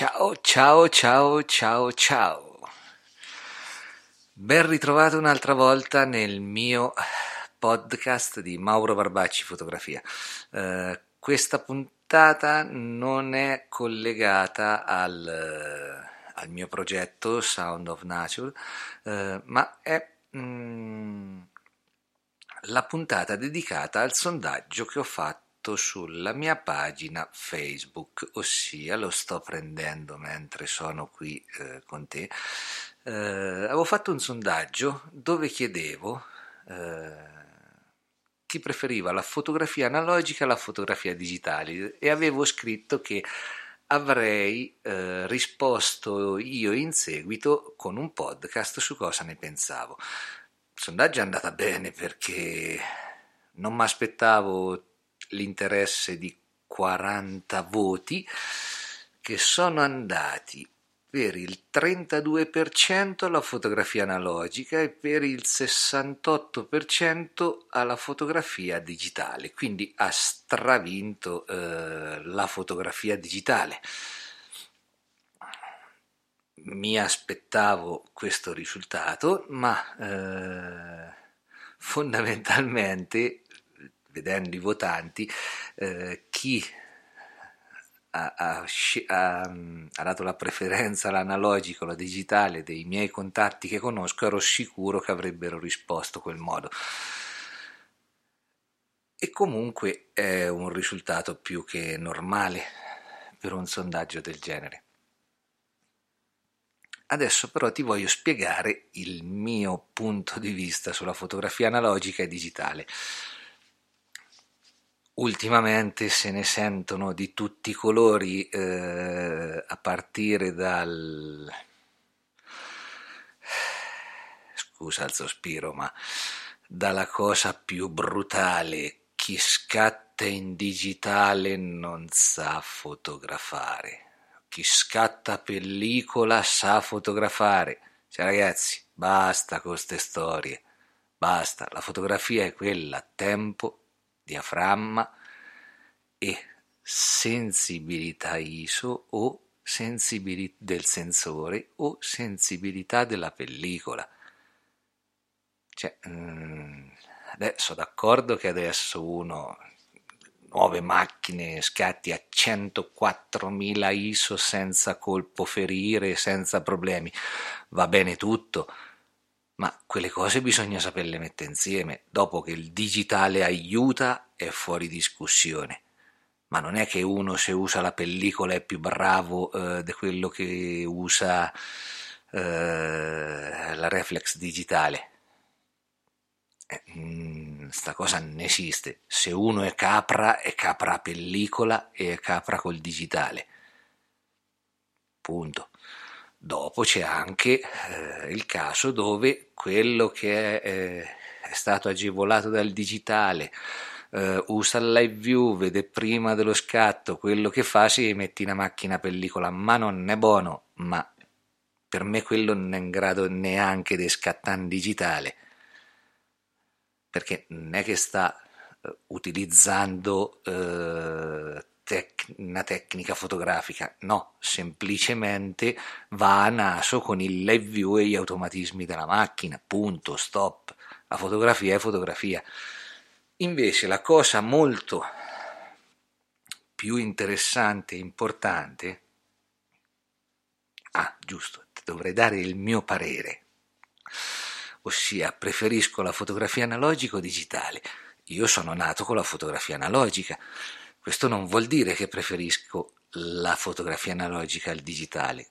Ciao, ciao, ciao, ciao, ciao. Ben ritrovato un'altra volta nel mio podcast di Mauro Barbacci Fotografia. Eh, questa puntata non è collegata al, al, mio progetto Sound of Nature, eh, ma è mm, la puntata dedicata al sondaggio che ho fatto sulla mia pagina Facebook, ossia lo sto prendendo mentre sono qui eh, con te. Eh, avevo fatto un sondaggio dove chiedevo eh, chi preferiva la fotografia analogica o la fotografia digitale e avevo scritto che avrei eh, risposto io in seguito con un podcast su cosa ne pensavo. Il sondaggio è andata bene perché non mi aspettavo l'interesse di 40 voti che sono andati per il 32% alla fotografia analogica e per il 68% alla fotografia digitale, quindi ha stravinto eh, la fotografia digitale. Mi aspettavo questo risultato, ma eh, fondamentalmente vedendo i votanti, eh, chi ha, ha, ha, ha, dato la preferenza all'analogico, alla digitale dei miei contatti che conosco, ero sicuro che avrebbero risposto quel modo. E comunque è un risultato più che normale per un sondaggio del genere. Adesso però ti voglio spiegare il mio punto di vista sulla fotografia analogica e digitale ultimamente se ne sentono di tutti i colori eh, a partire dal scusa il sospiro ma dalla cosa più brutale chi scatta in digitale non sa fotografare. Chi scatta pellicola sa fotografare. Cioè ragazzi basta con queste storie. Basta la fotografia è quella tempo diaframma e sensibilità ISO o sensibilità del sensore o sensibilità della pellicola. Cioè, mm, adesso d'accordo che adesso uno nuove macchine scatti a 104.000 ISO senza colpo ferire, senza problemi, va bene tutto, ma quelle cose bisogna saperle mettere insieme. Dopo che il digitale aiuta è fuori discussione. Ma non è che uno se usa la pellicola è più bravo eh, di quello che usa eh, la reflex digitale. Eh, mm, cosa non esiste. Se uno è capra, è capra a pellicola e è capra col digitale. Punto. Dopo c'è anche eh, il caso dove quello che è, eh, è stato agevolato dal digitale eh, usa il live view, vede prima dello scatto quello che fa, si mette in macchina pellicola, ma non è buono, ma per me quello non è in grado neanche di scattare in digitale, perché non è che sta eh, utilizzando eh, tec- una tecnica fotografica, no, semplicemente va a naso con il live view e gli automatismi della macchina, punto, stop. La fotografia è fotografia. Invece la cosa molto più interessante e importante, ah giusto, dovrei dare il mio parere, ossia preferisco la fotografia analogica o digitale. Io sono nato con la fotografia analogica, questo non vuol dire che preferisco la fotografia analogica al digitale.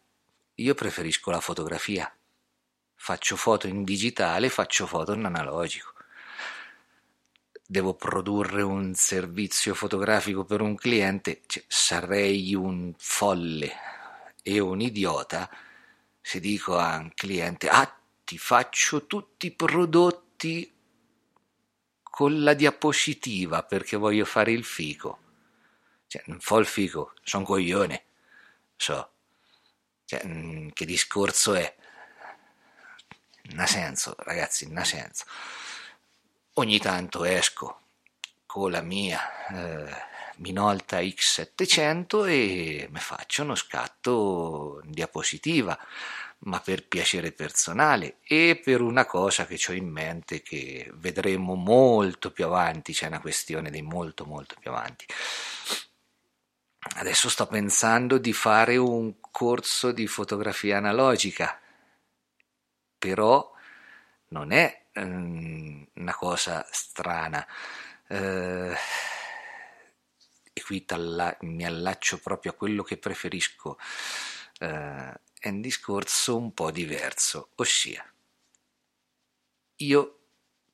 Io preferisco la fotografia. Faccio foto in digitale, faccio foto in analogico. Devo produrre un servizio fotografico per un cliente, cioè, sarei un folle e un idiota se dico a un cliente: Ah, ti faccio tutti i prodotti con la diapositiva perché voglio fare il fico. Cioè, non fa il fico, sono coglione. So. Cioè, mm, che discorso è? Non ha senso, ragazzi, non ha senso. Ogni tanto esco con la mia eh, Minolta X700 e mi faccio uno scatto in diapositiva, ma per piacere personale e per una cosa che ho in mente che vedremo molto più avanti, c'è una questione di molto molto più avanti. Adesso sto pensando di fare un corso di fotografia analogica, però non è una cosa strana. Uh, e qui mi allaccio proprio a quello che preferisco. Uh, è un discorso un po' diverso, ossia io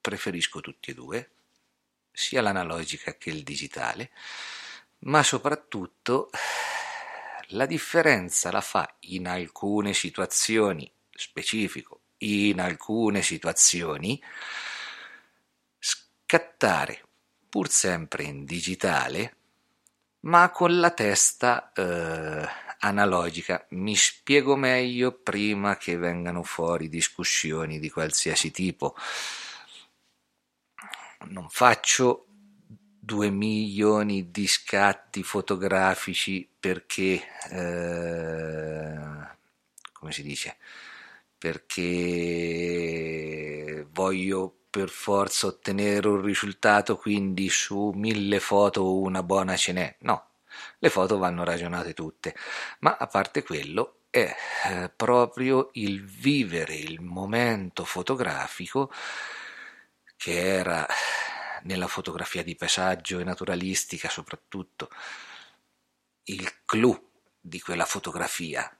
preferisco tutti e due, sia l'analogica che il digitale, ma soprattutto la differenza la fa in alcune situazioni specifico, in alcune situazioni scattare pur sempre in digitale, ma con la testa eh, analogica. Mi spiego meglio prima che vengano fuori discussioni di qualsiasi tipo. Non faccio due milioni di scatti fotografici perché, eh, come si dice, perché voglio per forza ottenere un risultato, quindi su mille foto una buona ce n'è. No, le foto vanno ragionate tutte, ma a parte quello è eh, proprio il vivere il momento fotografico che era nella fotografia di paesaggio e naturalistica soprattutto il clou di quella fotografia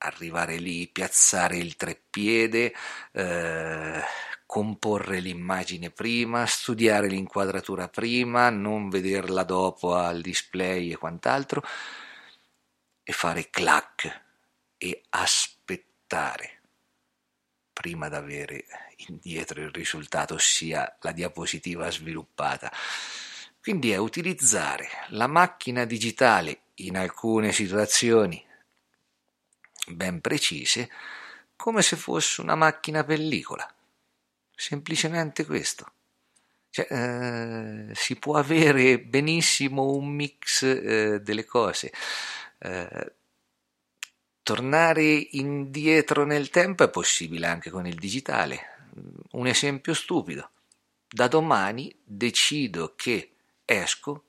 arrivare lì, piazzare il treppiede, eh, comporre l'immagine prima, studiare l'inquadratura prima, non vederla dopo al display e quant'altro, e fare clac e aspettare prima di avere indietro il risultato, ossia la diapositiva sviluppata. Quindi è utilizzare la macchina digitale in alcune situazioni ben precise come se fosse una macchina pellicola. Semplicemente questo. Cioè, eh, si può avere benissimo un mix eh, delle cose. Eh, tornare indietro nel tempo è possibile anche con il digitale. Un esempio stupido. Da domani decido che esco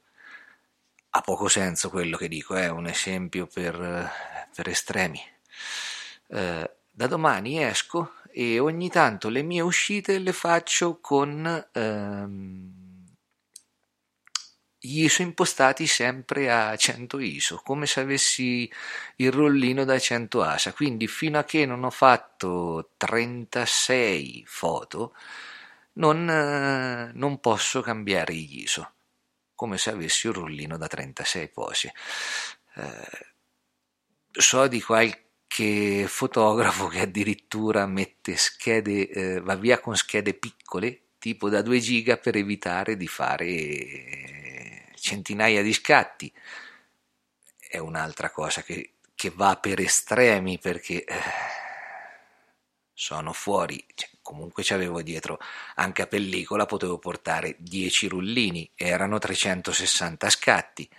ha poco senso quello che dico, è un esempio per, per estremi eh, da domani esco e ogni tanto le mie uscite le faccio con ehm, gli ISO impostati sempre a 100 ISO, come se avessi il rollino da 100 ASA. Quindi fino a che non ho fatto 36 foto, non, eh, non posso cambiare gli ISO, come se avessi un rollino da 36 posi. Eh, so di qualche qualche fotografo che addirittura mette schede, eh, va via con schede piccole, tipo da 2 giga, per evitare di fare centinaia di scatti. È un'altra cosa che, che va per estremi perché eh, sono fuori. Cioè, comunque c'avevo dietro anche a pellicola, potevo portare 10 rullini, erano 360 scatti.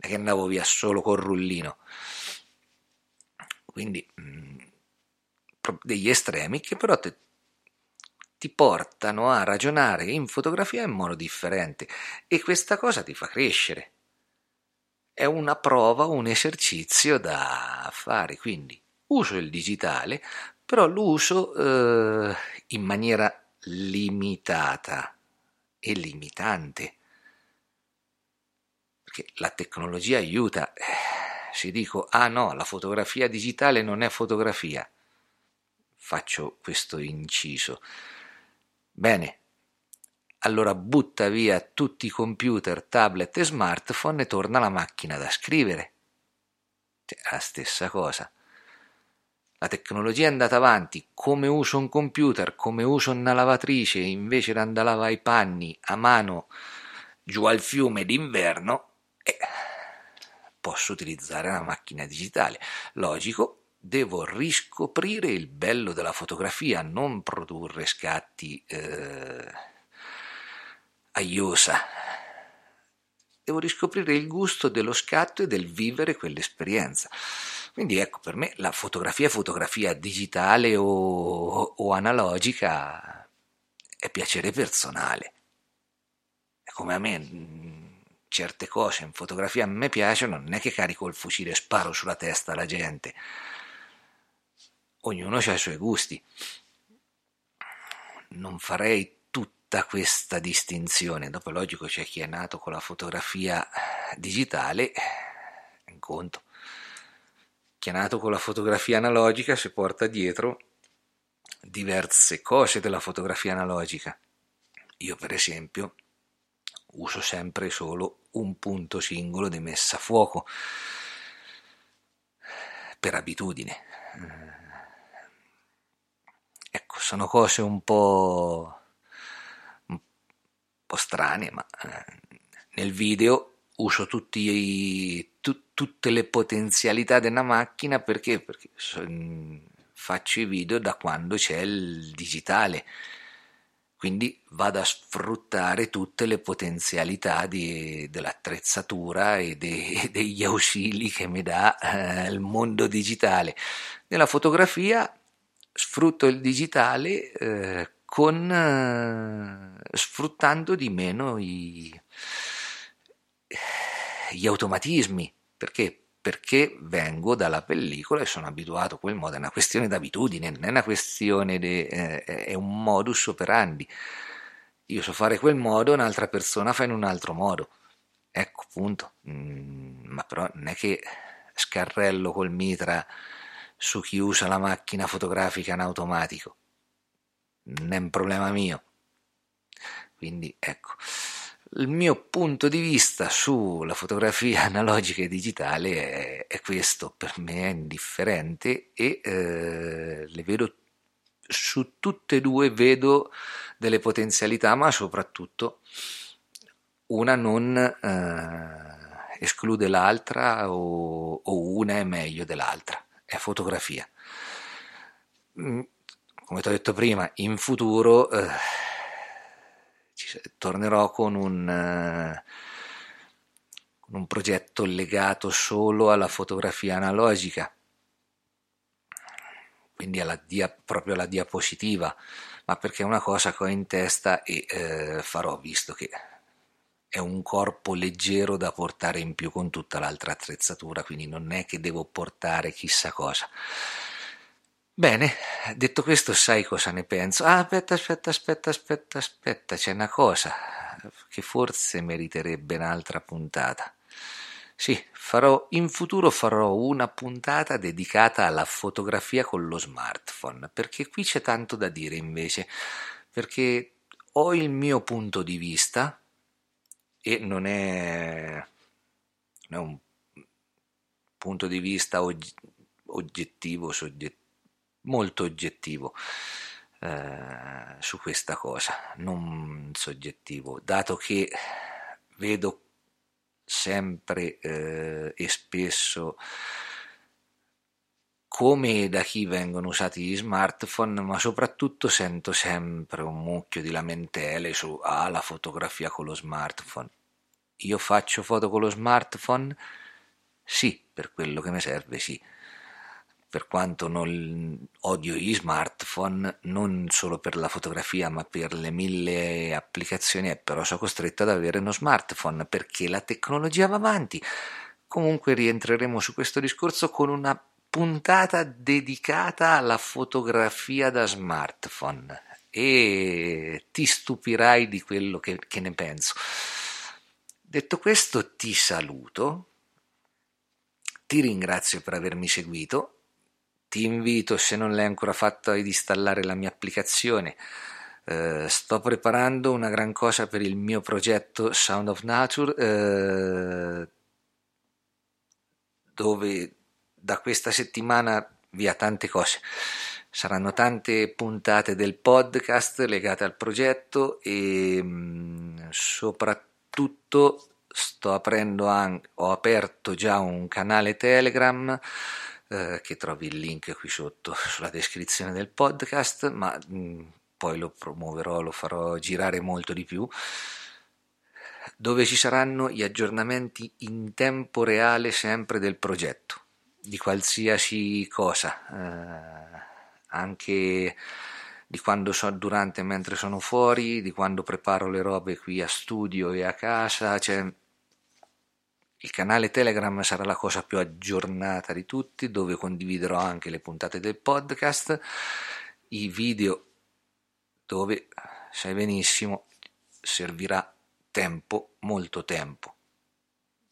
Che andavo via solo col rullino quindi mh, mm, degli estremi che però te, ti portano a ragionare in fotografia in modo differente e questa cosa ti fa crescere. È una prova, un esercizio da fare, quindi uso il digitale, però lo uso eh, in maniera limitata e limitante. Perché la tecnologia aiuta. Eh, se dico ah no, la fotografia digitale non è fotografia, faccio questo inciso. Bene, allora butta via tutti i computer, tablet e smartphone e torna alla macchina da scrivere. Cioè, la stessa cosa. La tecnologia è andata avanti, come uso un computer, come uso una lavatrice, invece di andare a lavare i panni a mano giù al fiume d'inverno, eh, posso utilizzare una macchina digitale. Logico, devo riscoprire il bello della fotografia, non produrre scatti eh, a devo riscoprire il gusto dello scatto e del vivere quell'esperienza. Quindi ecco, per me la fotografia, fotografia digitale o, o analogica, è piacere personale. È come a me certe cose in fotografia a me piacciono, non è che carico il fucile e sparo sulla testa alla gente. Ognuno ha i suoi gusti. Non farei tutta questa distinzione. Dopo, logico, c'è chi è nato con la fotografia digitale, in conto chi è nato con la fotografia analogica si porta dietro diverse cose della fotografia analogica. Io per esempio uso sempre solo un punto singolo di messa a fuoco. Per abitudine. Ecco, sono cose un po', un po strane, ma eh, nel video uso tutti, tu, tutte le potenzialità della macchina perché, perché faccio i video da quando c'è il digitale quindi vado a sfruttare tutte le potenzialità di, dell'attrezzatura e de, degli ausili che mi dà eh, il mondo digitale. Nella fotografia sfrutto il digitale eh, con, eh, sfruttando di meno i, gli automatismi, perché? Perché vengo dalla pellicola e sono abituato a quel modo, è una questione d'abitudine, non è una questione di... Eh, è un modus operandi. Io so fare quel modo, un'altra persona fa in un altro modo. Ecco, punto. Mm, ma però non è che scarrello col mitra su chi usa la macchina fotografica in automatico. Non è un problema mio. Quindi ecco il mio punto di vista sulla fotografia analogica e digitale è, è questo, per me è indifferente e eh, le vedo su tutte e due vedo delle potenzialità, ma soprattutto una non eh, esclude l'altra o, o, una è meglio dell'altra, è fotografia. Mm, come ti ho detto prima, in futuro eh, tornerò con un, uh, un progetto legato solo alla fotografia analogica, quindi alla dia, proprio alla diapositiva, ma perché è una cosa che ho in testa e eh, farò, visto che è un corpo leggero da portare in più con tutta l'altra attrezzatura, quindi non è che devo portare chissà cosa. Bene, detto questo, sai cosa ne penso? Ah, aspetta, aspetta, aspetta, aspetta, aspetta, c'è una cosa che forse meriterebbe un'altra puntata. Sì, farò, in futuro farò una puntata dedicata alla fotografia con lo smartphone, perché qui c'è tanto da dire invece, perché ho il mio punto di vista e non è, non è un punto di vista oggettivo, soggettivo molto oggettivo eh, su questa cosa, non soggettivo, dato che vedo sempre eh, e spesso come da chi vengono usati gli smartphone, ma soprattutto sento sempre un mucchio di lamentele su ah, la fotografia con lo smartphone. Io faccio foto con lo smartphone? Sì, per quello che mi serve, sì per quanto non odio gli smartphone, non solo per la fotografia ma per le mille applicazioni, però sono costretto ad avere uno smartphone perché la tecnologia va avanti. Comunque rientreremo su questo discorso con una puntata dedicata alla fotografia da smartphone e ti stupirai di quello che, che ne penso. Detto questo ti saluto, ti ringrazio per avermi seguito ti invito, se non l'hai ancora fatto, ad installare la mia applicazione. Uh, sto preparando una gran cosa per il mio progetto Sound of Nature, uh, dove da questa settimana via tante cose. Saranno tante puntate del podcast legate al progetto e mm, soprattutto sto aprendo anche, ho aperto già un canale Telegram eh, che trovi il link qui sotto sulla descrizione del podcast, ma mh, mm, poi lo promuoverò, lo farò girare molto di più, dove ci saranno gli aggiornamenti in tempo reale sempre del progetto, di qualsiasi cosa, eh, anche di quando so durante mentre sono fuori, di quando preparo le robe qui a studio e a casa, cioè il canale Telegram sarà la cosa più aggiornata di tutti, dove condividerò anche le puntate del podcast, i video dove sai benissimo servirà tempo, molto tempo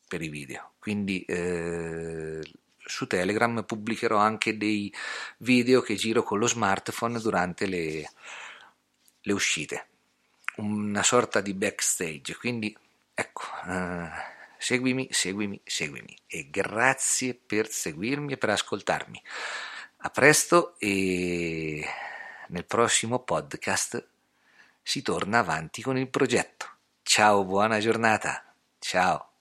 per i video. Quindi eh, su Telegram pubblicherò anche dei video che giro con lo smartphone durante le, le uscite, una sorta di backstage. Quindi ecco, eh, seguimi, seguimi, seguimi e grazie per seguirmi e per ascoltarmi. A presto e nel prossimo podcast si torna avanti con il progetto. Ciao, buona giornata. Ciao.